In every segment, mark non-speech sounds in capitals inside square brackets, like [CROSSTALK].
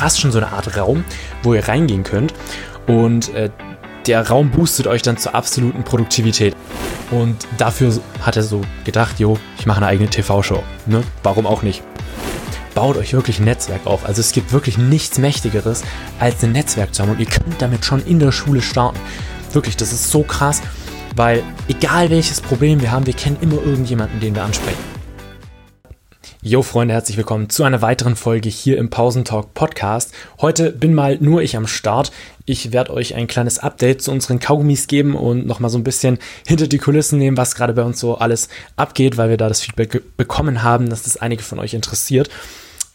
fast schon so eine Art Raum, wo ihr reingehen könnt. Und äh, der Raum boostet euch dann zur absoluten Produktivität. Und dafür hat er so gedacht, jo, ich mache eine eigene TV-Show. Ne? Warum auch nicht? Baut euch wirklich ein Netzwerk auf. Also es gibt wirklich nichts Mächtigeres, als ein Netzwerk zu haben. Und ihr könnt damit schon in der Schule starten. Wirklich, das ist so krass, weil egal welches Problem wir haben, wir kennen immer irgendjemanden, den wir ansprechen. Jo Freunde, herzlich willkommen zu einer weiteren Folge hier im Pausentalk Podcast. Heute bin mal nur ich am Start. Ich werde euch ein kleines Update zu unseren Kaugummis geben und nochmal so ein bisschen hinter die Kulissen nehmen, was gerade bei uns so alles abgeht, weil wir da das Feedback bekommen haben, dass das einige von euch interessiert.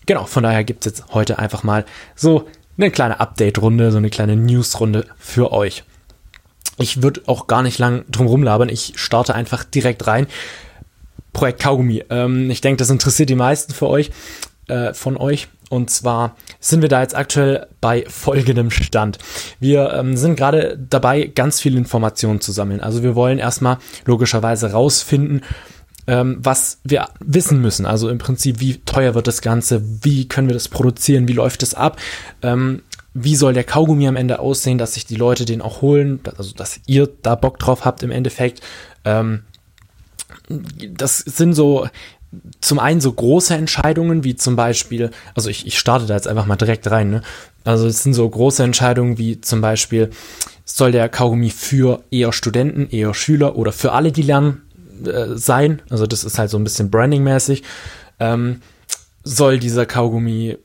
Genau, von daher gibt es jetzt heute einfach mal so eine kleine Update-Runde, so eine kleine News-Runde für euch. Ich würde auch gar nicht lang drum rumlabern. Ich starte einfach direkt rein. Projekt Kaugummi. Ähm, ich denke, das interessiert die meisten für euch, äh, von euch. Und zwar sind wir da jetzt aktuell bei folgendem Stand. Wir ähm, sind gerade dabei, ganz viele Informationen zu sammeln. Also wir wollen erstmal logischerweise rausfinden, ähm, was wir wissen müssen. Also im Prinzip, wie teuer wird das Ganze, wie können wir das produzieren, wie läuft es ab, ähm, wie soll der Kaugummi am Ende aussehen, dass sich die Leute den auch holen, also dass ihr da Bock drauf habt im Endeffekt. Ähm, das sind so zum einen so große Entscheidungen, wie zum Beispiel, also ich, ich starte da jetzt einfach mal direkt rein, ne? Also es sind so große Entscheidungen wie zum Beispiel, soll der Kaugummi für eher Studenten, eher Schüler oder für alle, die lernen, äh, sein? Also das ist halt so ein bisschen brandingmäßig. Ähm, soll dieser Kaugummi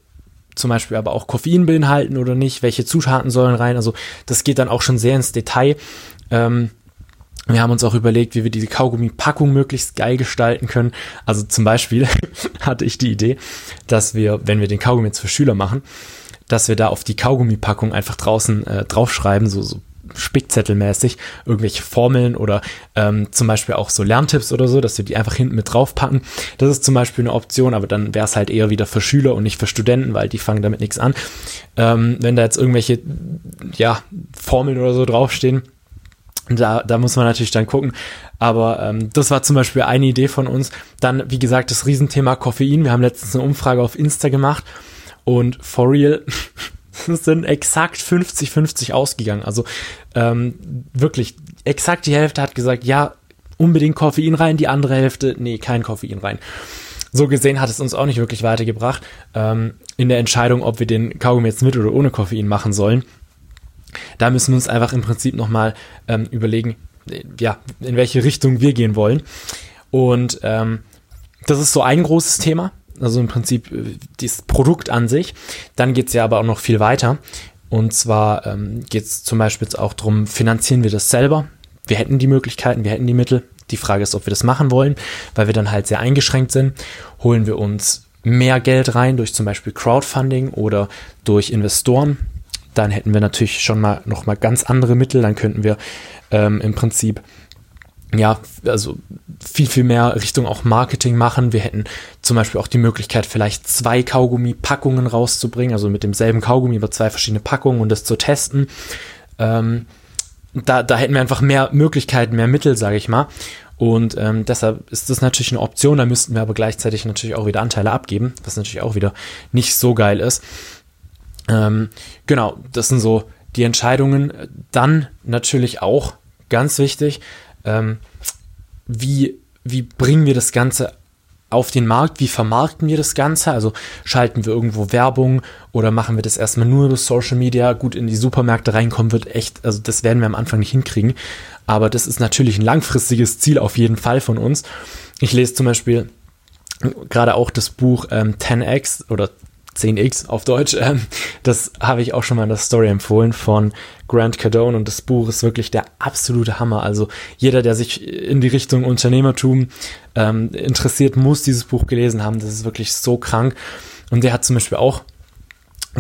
zum Beispiel aber auch Koffein beinhalten oder nicht? Welche Zutaten sollen rein? Also das geht dann auch schon sehr ins Detail. Ähm, wir haben uns auch überlegt, wie wir diese Kaugummi-Packung möglichst geil gestalten können. Also zum Beispiel [LAUGHS] hatte ich die Idee, dass wir, wenn wir den Kaugummi jetzt für Schüler machen, dass wir da auf die Kaugummi-Packung einfach draußen äh, draufschreiben, so, so Spickzettelmäßig, irgendwelche Formeln oder ähm, zum Beispiel auch so Lerntipps oder so, dass wir die einfach hinten mit draufpacken. Das ist zum Beispiel eine Option, aber dann wäre es halt eher wieder für Schüler und nicht für Studenten, weil die fangen damit nichts an. Ähm, wenn da jetzt irgendwelche ja, Formeln oder so draufstehen, da, da muss man natürlich dann gucken. Aber ähm, das war zum Beispiel eine Idee von uns. Dann, wie gesagt, das Riesenthema Koffein. Wir haben letztens eine Umfrage auf Insta gemacht und for real [LAUGHS] sind exakt 50-50 ausgegangen. Also ähm, wirklich, exakt die Hälfte hat gesagt, ja, unbedingt Koffein rein, die andere Hälfte, nee, kein Koffein rein. So gesehen hat es uns auch nicht wirklich weitergebracht ähm, in der Entscheidung, ob wir den Kaugummi jetzt mit oder ohne Koffein machen sollen. Da müssen wir uns einfach im Prinzip nochmal ähm, überlegen, ja, in welche Richtung wir gehen wollen. Und ähm, das ist so ein großes Thema, also im Prinzip äh, das Produkt an sich. Dann geht es ja aber auch noch viel weiter. Und zwar ähm, geht es zum Beispiel jetzt auch darum, finanzieren wir das selber? Wir hätten die Möglichkeiten, wir hätten die Mittel. Die Frage ist, ob wir das machen wollen, weil wir dann halt sehr eingeschränkt sind. Holen wir uns mehr Geld rein durch zum Beispiel Crowdfunding oder durch Investoren, dann hätten wir natürlich schon mal noch mal ganz andere Mittel. Dann könnten wir ähm, im Prinzip ja, also viel, viel mehr Richtung auch Marketing machen. Wir hätten zum Beispiel auch die Möglichkeit, vielleicht zwei Kaugummi-Packungen rauszubringen, also mit demselben Kaugummi über zwei verschiedene Packungen und das zu testen. Ähm, da, da hätten wir einfach mehr Möglichkeiten, mehr Mittel, sage ich mal. Und ähm, deshalb ist das natürlich eine Option. Da müssten wir aber gleichzeitig natürlich auch wieder Anteile abgeben, was natürlich auch wieder nicht so geil ist. Ähm, genau, das sind so die Entscheidungen. Dann natürlich auch ganz wichtig, ähm, wie, wie bringen wir das Ganze auf den Markt, wie vermarkten wir das Ganze? Also schalten wir irgendwo Werbung oder machen wir das erstmal nur über Social Media? Gut, in die Supermärkte reinkommen wird echt, also das werden wir am Anfang nicht hinkriegen. Aber das ist natürlich ein langfristiges Ziel auf jeden Fall von uns. Ich lese zum Beispiel gerade auch das Buch ähm, 10x oder 10x auf Deutsch. Ähm, das habe ich auch schon mal in der Story empfohlen von Grant Cardone und das Buch ist wirklich der absolute Hammer. Also jeder, der sich in die Richtung Unternehmertum ähm, interessiert, muss dieses Buch gelesen haben. Das ist wirklich so krank. Und der hat zum Beispiel auch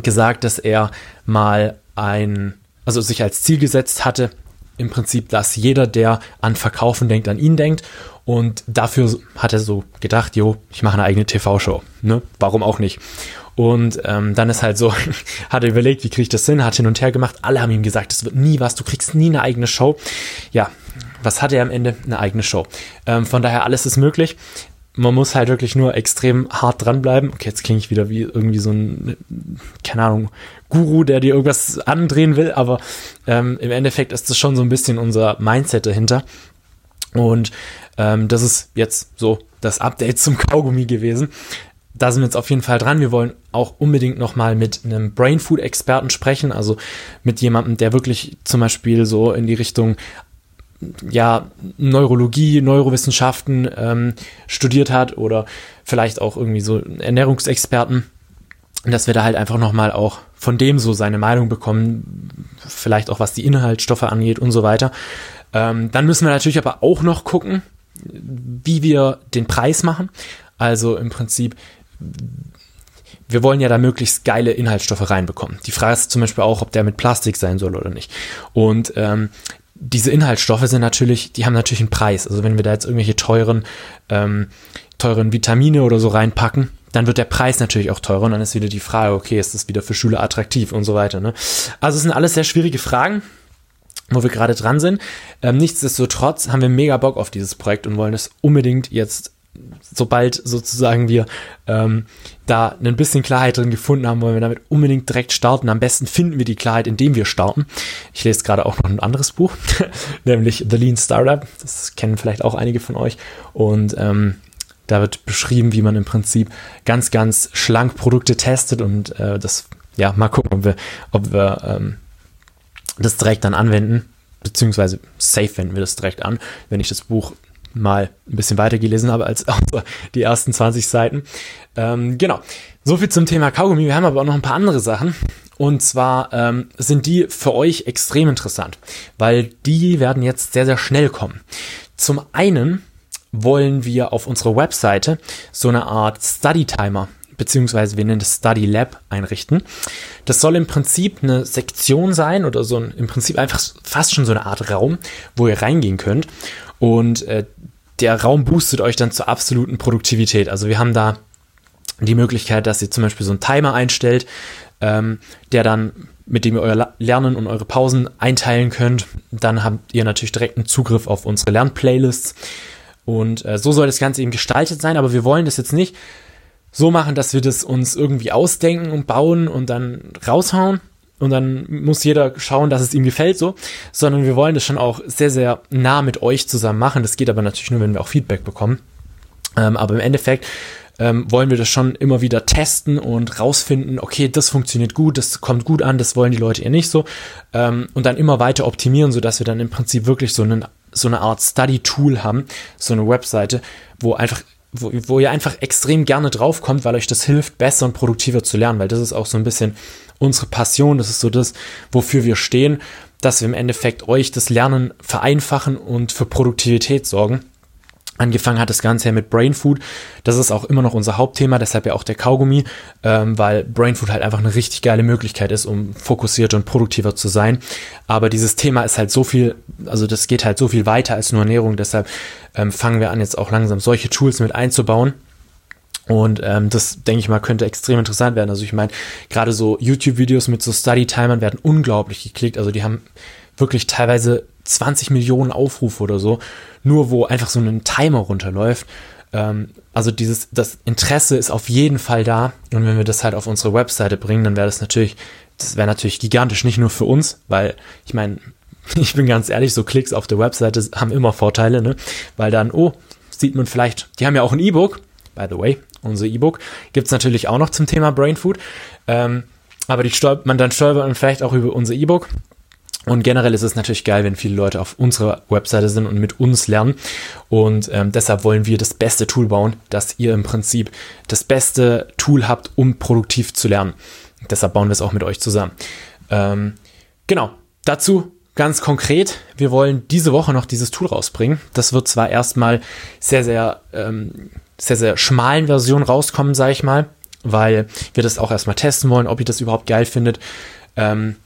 gesagt, dass er mal ein, also sich als Ziel gesetzt hatte, im Prinzip, dass jeder, der an Verkaufen denkt, an ihn denkt. Und dafür hat er so gedacht, jo, ich mache eine eigene TV-Show. Ne? Warum auch nicht? Und ähm, dann ist halt so, [LAUGHS] hat er überlegt, wie kriege ich das hin, hat hin und her gemacht. Alle haben ihm gesagt, das wird nie was, du kriegst nie eine eigene Show. Ja, was hat er am Ende? Eine eigene Show. Ähm, von daher, alles ist möglich. man muss halt wirklich nur extrem hart dranbleiben. Okay, jetzt klinge ich wieder wie irgendwie so ein, keine Ahnung, Guru, der dir irgendwas andrehen will, aber ähm, im Endeffekt ist das schon so ein bisschen unser Mindset dahinter. Und ähm, das ist jetzt so das Update zum Kaugummi gewesen. Da sind wir jetzt auf jeden Fall dran. Wir wollen auch unbedingt nochmal mit einem Brain Food Experten sprechen, also mit jemandem, der wirklich zum Beispiel so in die Richtung ja, Neurologie, Neurowissenschaften ähm, studiert hat oder vielleicht auch irgendwie so Ernährungsexperten, dass wir da halt einfach nochmal auch von dem so seine Meinung bekommen, vielleicht auch was die Inhaltsstoffe angeht und so weiter. Ähm, dann müssen wir natürlich aber auch noch gucken, wie wir den Preis machen. Also im Prinzip, wir wollen ja da möglichst geile Inhaltsstoffe reinbekommen. Die Frage ist zum Beispiel auch, ob der mit Plastik sein soll oder nicht. Und ähm, diese Inhaltsstoffe sind natürlich, die haben natürlich einen Preis. Also wenn wir da jetzt irgendwelche teuren, ähm, teuren Vitamine oder so reinpacken, dann wird der Preis natürlich auch teurer und dann ist wieder die Frage, okay, ist das wieder für Schüler attraktiv und so weiter. Ne? Also es sind alles sehr schwierige Fragen, wo wir gerade dran sind. Ähm, nichtsdestotrotz haben wir mega Bock auf dieses Projekt und wollen es unbedingt jetzt sobald sozusagen wir ähm, da ein bisschen Klarheit drin gefunden haben, wollen wir damit unbedingt direkt starten. Am besten finden wir die Klarheit, indem wir starten. Ich lese gerade auch noch ein anderes Buch, [LAUGHS] nämlich The Lean Startup. Das kennen vielleicht auch einige von euch. Und ähm, da wird beschrieben, wie man im Prinzip ganz, ganz schlank Produkte testet und äh, das, ja, mal gucken, ob wir, ob wir ähm, das direkt dann anwenden, beziehungsweise safe wenden wir das direkt an, wenn ich das Buch mal ein bisschen weiter gelesen habe als [LAUGHS] die ersten 20 Seiten. Ähm, genau. So viel zum Thema Kaugummi. Wir haben aber auch noch ein paar andere Sachen. Und zwar ähm, sind die für euch extrem interessant, weil die werden jetzt sehr, sehr schnell kommen. Zum einen wollen wir auf unserer Webseite so eine Art Study Timer beziehungsweise wir nennen das Study Lab einrichten. Das soll im Prinzip eine Sektion sein oder so ein, im Prinzip einfach fast schon so eine Art Raum, wo ihr reingehen könnt und äh, der Raum boostet euch dann zur absoluten Produktivität. Also wir haben da die Möglichkeit, dass ihr zum Beispiel so einen Timer einstellt, ähm, der dann, mit dem ihr euer Lernen und eure Pausen einteilen könnt. Dann habt ihr natürlich direkten Zugriff auf unsere Lernplaylists. Und äh, so soll das Ganze eben gestaltet sein, aber wir wollen das jetzt nicht so machen, dass wir das uns irgendwie ausdenken und bauen und dann raushauen, und dann muss jeder schauen, dass es ihm gefällt so, sondern wir wollen das schon auch sehr, sehr nah mit euch zusammen machen. Das geht aber natürlich nur, wenn wir auch Feedback bekommen. Ähm, aber im Endeffekt ähm, wollen wir das schon immer wieder testen und rausfinden, okay, das funktioniert gut, das kommt gut an, das wollen die Leute eher nicht so. Ähm, und dann immer weiter optimieren, sodass wir dann im Prinzip wirklich so, einen, so eine Art Study-Tool haben, so eine Webseite, wo einfach wo, wo ihr einfach extrem gerne draufkommt, weil euch das hilft, besser und produktiver zu lernen, weil das ist auch so ein bisschen unsere Passion, das ist so das, wofür wir stehen, dass wir im Endeffekt euch das Lernen vereinfachen und für Produktivität sorgen. Angefangen hat das Ganze ja mit Brain Food. Das ist auch immer noch unser Hauptthema, deshalb ja auch der Kaugummi, ähm, weil Brain Food halt einfach eine richtig geile Möglichkeit ist, um fokussierter und produktiver zu sein. Aber dieses Thema ist halt so viel, also das geht halt so viel weiter als nur Ernährung. Deshalb ähm, fangen wir an, jetzt auch langsam solche Tools mit einzubauen. Und ähm, das, denke ich mal, könnte extrem interessant werden. Also ich meine, gerade so YouTube-Videos mit so Study-Timern werden unglaublich geklickt. Also die haben wirklich teilweise 20 Millionen Aufrufe oder so, nur wo einfach so ein Timer runterläuft. Ähm, also dieses, das Interesse ist auf jeden Fall da. Und wenn wir das halt auf unsere Webseite bringen, dann wäre das natürlich, das wäre natürlich gigantisch, nicht nur für uns, weil ich meine, [LAUGHS] ich bin ganz ehrlich, so Klicks auf der Webseite haben immer Vorteile, ne? Weil dann, oh, sieht man vielleicht, die haben ja auch ein E-Book, by the way, unser E-Book. Gibt es natürlich auch noch zum Thema Brain Food. Ähm, aber die stolpert man dann stolpert man vielleicht auch über unser E-Book. Und generell ist es natürlich geil, wenn viele Leute auf unserer Webseite sind und mit uns lernen. Und ähm, deshalb wollen wir das beste Tool bauen, dass ihr im Prinzip das beste Tool habt, um produktiv zu lernen. Deshalb bauen wir es auch mit euch zusammen. Ähm, genau, dazu ganz konkret, wir wollen diese Woche noch dieses Tool rausbringen. Das wird zwar erstmal sehr, sehr ähm, sehr, sehr schmalen Version rauskommen, sage ich mal, weil wir das auch erstmal testen wollen, ob ihr das überhaupt geil findet. Ähm,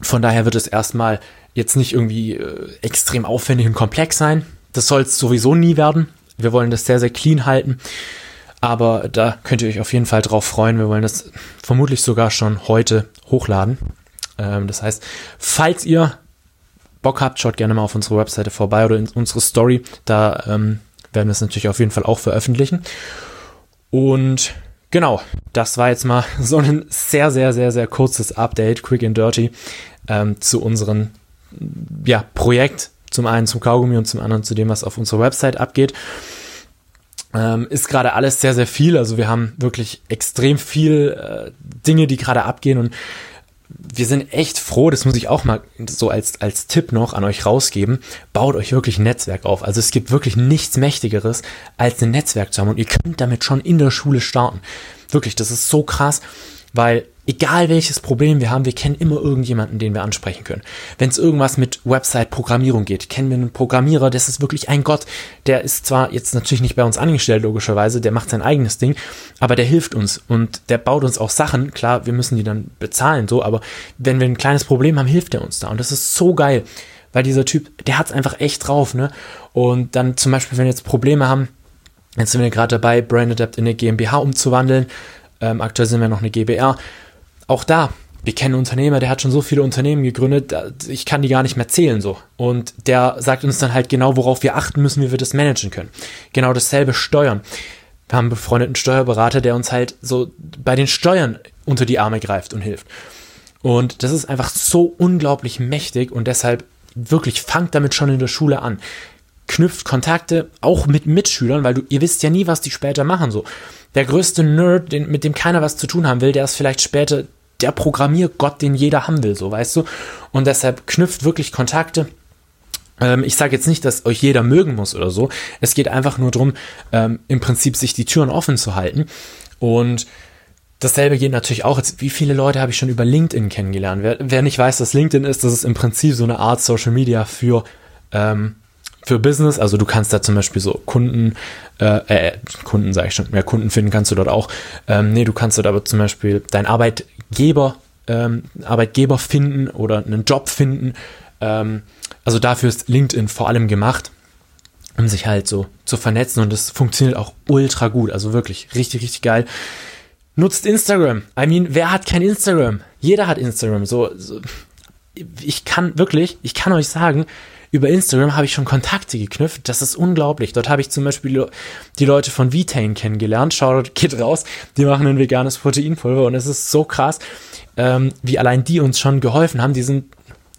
von daher wird es erstmal jetzt nicht irgendwie äh, extrem aufwendig und komplex sein. Das soll es sowieso nie werden. Wir wollen das sehr, sehr clean halten. Aber da könnt ihr euch auf jeden Fall drauf freuen. Wir wollen das vermutlich sogar schon heute hochladen. Ähm, das heißt, falls ihr Bock habt, schaut gerne mal auf unsere Webseite vorbei oder in unsere Story. Da ähm, werden wir es natürlich auf jeden Fall auch veröffentlichen. Und genau, das war jetzt mal [LAUGHS] so ein sehr, sehr, sehr, sehr kurzes Update, quick and dirty, ähm, zu unserem ja, Projekt. Zum einen zum Kaugummi und zum anderen zu dem, was auf unserer Website abgeht. Ähm, ist gerade alles sehr, sehr viel. Also wir haben wirklich extrem viel äh, Dinge, die gerade abgehen und wir sind echt froh, das muss ich auch mal so als, als Tipp noch an euch rausgeben, baut euch wirklich ein Netzwerk auf. Also es gibt wirklich nichts Mächtigeres, als ein Netzwerk zu haben und ihr könnt damit schon in der Schule starten. Wirklich, das ist so krass, weil egal welches Problem wir haben, wir kennen immer irgendjemanden, den wir ansprechen können. Wenn es irgendwas mit Website-Programmierung geht, kennen wir einen Programmierer, das ist wirklich ein Gott. Der ist zwar jetzt natürlich nicht bei uns angestellt, logischerweise, der macht sein eigenes Ding, aber der hilft uns und der baut uns auch Sachen. Klar, wir müssen die dann bezahlen, so, aber wenn wir ein kleines Problem haben, hilft er uns da. Und das ist so geil, weil dieser Typ, der hat es einfach echt drauf, ne? Und dann zum Beispiel, wenn wir jetzt Probleme haben, jetzt sind wir gerade dabei, Brain Adapt in eine GmbH umzuwandeln. Ähm, aktuell sind wir noch eine GBR auch da, wir kennen einen Unternehmer, der hat schon so viele Unternehmen gegründet, ich kann die gar nicht mehr zählen so. Und der sagt uns dann halt genau, worauf wir achten müssen, wie wir das managen können. Genau dasselbe Steuern. Wir haben einen befreundeten Steuerberater, der uns halt so bei den Steuern unter die Arme greift und hilft. Und das ist einfach so unglaublich mächtig und deshalb wirklich fangt damit schon in der Schule an. Knüpft Kontakte auch mit Mitschülern, weil du, ihr wisst ja nie, was die später machen so der größte Nerd, den, mit dem keiner was zu tun haben will, der ist vielleicht später der Programmiergott, den jeder haben will, so weißt du. Und deshalb knüpft wirklich Kontakte. Ähm, ich sage jetzt nicht, dass euch jeder mögen muss oder so. Es geht einfach nur darum, ähm, im Prinzip sich die Türen offen zu halten. Und dasselbe geht natürlich auch. Jetzt, wie viele Leute habe ich schon über LinkedIn kennengelernt? Wer, wer nicht weiß, was LinkedIn ist, das ist im Prinzip so eine Art Social Media für ähm, für Business. Also du kannst da zum Beispiel so Kunden, äh, äh Kunden sage ich schon, ja, Kunden finden kannst du dort auch. Ähm, nee, du kannst dort aber zum Beispiel deinen Arbeitgeber, ähm, Arbeitgeber finden oder einen Job finden. Ähm, also dafür ist LinkedIn vor allem gemacht, um sich halt so zu vernetzen und das funktioniert auch ultra gut. Also wirklich richtig, richtig geil. Nutzt Instagram. I mean, wer hat kein Instagram? Jeder hat Instagram. So, so ich kann wirklich, ich kann euch sagen, über Instagram habe ich schon Kontakte geknüpft. Das ist unglaublich. Dort habe ich zum Beispiel die Leute von Vitain kennengelernt. Schaut, geht raus. Die machen ein veganes Proteinpulver und es ist so krass, ähm, wie allein die uns schon geholfen haben. Die sind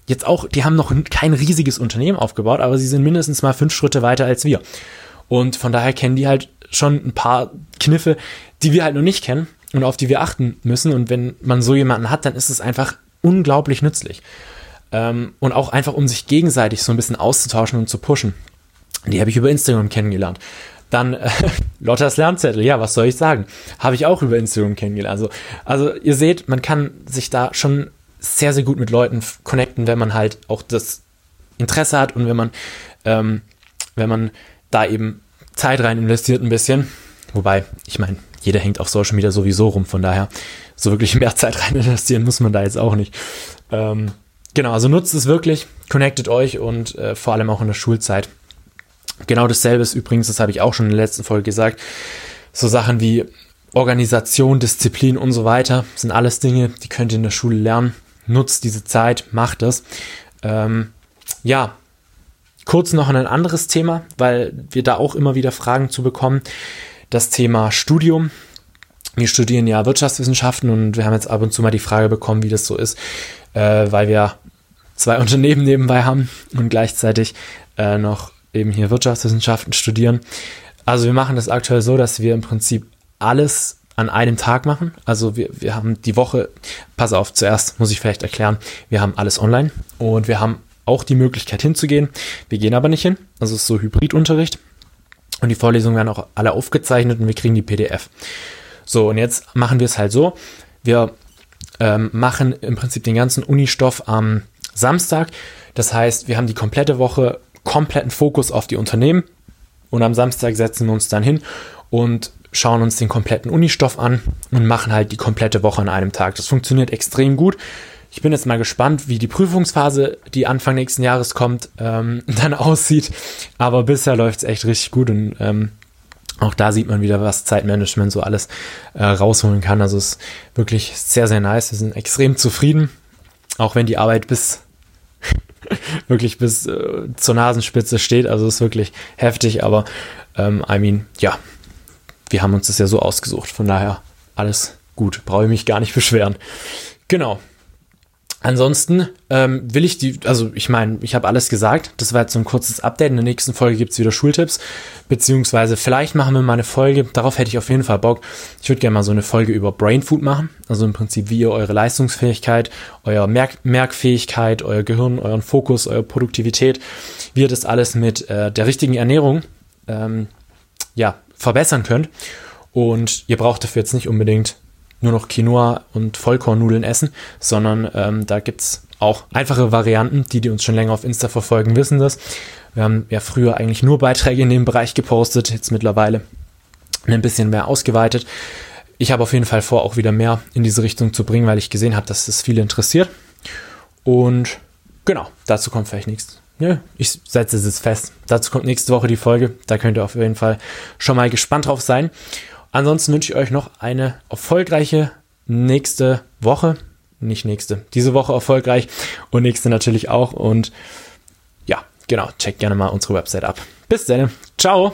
jetzt auch, die haben noch kein riesiges Unternehmen aufgebaut, aber sie sind mindestens mal fünf Schritte weiter als wir. Und von daher kennen die halt schon ein paar Kniffe, die wir halt noch nicht kennen und auf die wir achten müssen. Und wenn man so jemanden hat, dann ist es einfach unglaublich nützlich. Ähm, und auch einfach, um sich gegenseitig so ein bisschen auszutauschen und zu pushen. Die habe ich über Instagram kennengelernt. Dann äh, [LAUGHS] Lottas Lernzettel, ja, was soll ich sagen? Habe ich auch über Instagram kennengelernt. Also, also ihr seht, man kann sich da schon sehr, sehr gut mit Leuten connecten, wenn man halt auch das Interesse hat und wenn man, ähm, wenn man da eben Zeit rein investiert ein bisschen. Wobei, ich meine, jeder hängt auf Social Media sowieso rum, von daher so wirklich [LAUGHS] mehr Zeit rein investieren muss man da jetzt auch nicht. Ähm, Genau, also nutzt es wirklich, connectet euch und äh, vor allem auch in der Schulzeit. Genau dasselbe ist übrigens, das habe ich auch schon in der letzten Folge gesagt, so Sachen wie Organisation, Disziplin und so weiter sind alles Dinge, die könnt ihr in der Schule lernen. Nutzt diese Zeit, macht das. Ähm, ja, kurz noch ein anderes Thema, weil wir da auch immer wieder Fragen zu bekommen. Das Thema Studium. Wir studieren ja Wirtschaftswissenschaften und wir haben jetzt ab und zu mal die Frage bekommen, wie das so ist, äh, weil wir zwei [LAUGHS] Unternehmen nebenbei haben und gleichzeitig äh, noch eben hier Wirtschaftswissenschaften studieren. Also wir machen das aktuell so, dass wir im Prinzip alles an einem Tag machen. Also wir, wir haben die Woche, pass auf, zuerst muss ich vielleicht erklären, wir haben alles online und wir haben auch die Möglichkeit hinzugehen. Wir gehen aber nicht hin. Also es ist so Hybridunterricht. Und die Vorlesungen werden auch alle aufgezeichnet und wir kriegen die PDF. So, und jetzt machen wir es halt so. Wir ähm, machen im Prinzip den ganzen Unistoff am Samstag. Das heißt, wir haben die komplette Woche kompletten Fokus auf die Unternehmen und am Samstag setzen wir uns dann hin und schauen uns den kompletten Unistoff an und machen halt die komplette Woche an einem Tag. Das funktioniert extrem gut. Ich bin jetzt mal gespannt, wie die Prüfungsphase, die Anfang nächsten Jahres kommt, ähm, [LAUGHS] dann aussieht. Aber bisher läuft es echt richtig gut und ähm, auch da sieht man wieder, was Zeitmanagement so alles äh, rausholen kann. Also es ist wirklich sehr, sehr nice. Wir sind extrem zufrieden, auch wenn die Arbeit bis [LAUGHS] wirklich bis äh, zur Nasenspitze steht. Also ist wirklich heftig, aber ähm, I mean, ja, wir haben uns das ja so ausgesucht. Von daher alles gut, brauche ich mich gar nicht beschweren. Genau. Ansonsten ähm, will ich die, also ich meine, ich habe alles gesagt. Das war jetzt so ein kurzes Update. In der nächsten Folge gibt es wieder Schultipps. Beziehungsweise vielleicht machen wir mal eine Folge, darauf hätte ich auf jeden Fall Bock. Ich würde gerne mal so eine Folge über Brain Food machen. Also im Prinzip, wie ihr eure Leistungsfähigkeit, eure Merk Merkfähigkeit, euer Gehirn, euren Fokus, eure Produktivität, wie ihr das alles mit äh, der richtigen Ernährung ähm, ja, verbessern könnt. Und ihr braucht dafür jetzt nicht unbedingt nur noch Quinoa und Vollkornnudeln essen, sondern ähm, da es auch einfache Varianten. Die, die uns schon länger auf Insta verfolgen, wissen das. Wir haben ja früher eigentlich nur Beiträge in dem Bereich gepostet, jetzt mittlerweile ein bisschen mehr ausgeweitet. Ich habe auf jeden Fall vor, auch wieder mehr in diese Richtung zu bringen, weil ich gesehen habe, dass es viele interessiert. Und genau, dazu kommt vielleicht nichts. Ja, ich setze es jetzt fest. Dazu kommt nächste Woche die Folge. Da könnt ihr auf jeden Fall schon mal gespannt drauf sein. Ansonsten wünsche ich euch noch eine erfolgreiche nächste Woche. Nicht nächste, diese Woche erfolgreich und nächste natürlich auch. Und ja, genau, checkt gerne mal unsere Website ab. Bis dann. Ciao.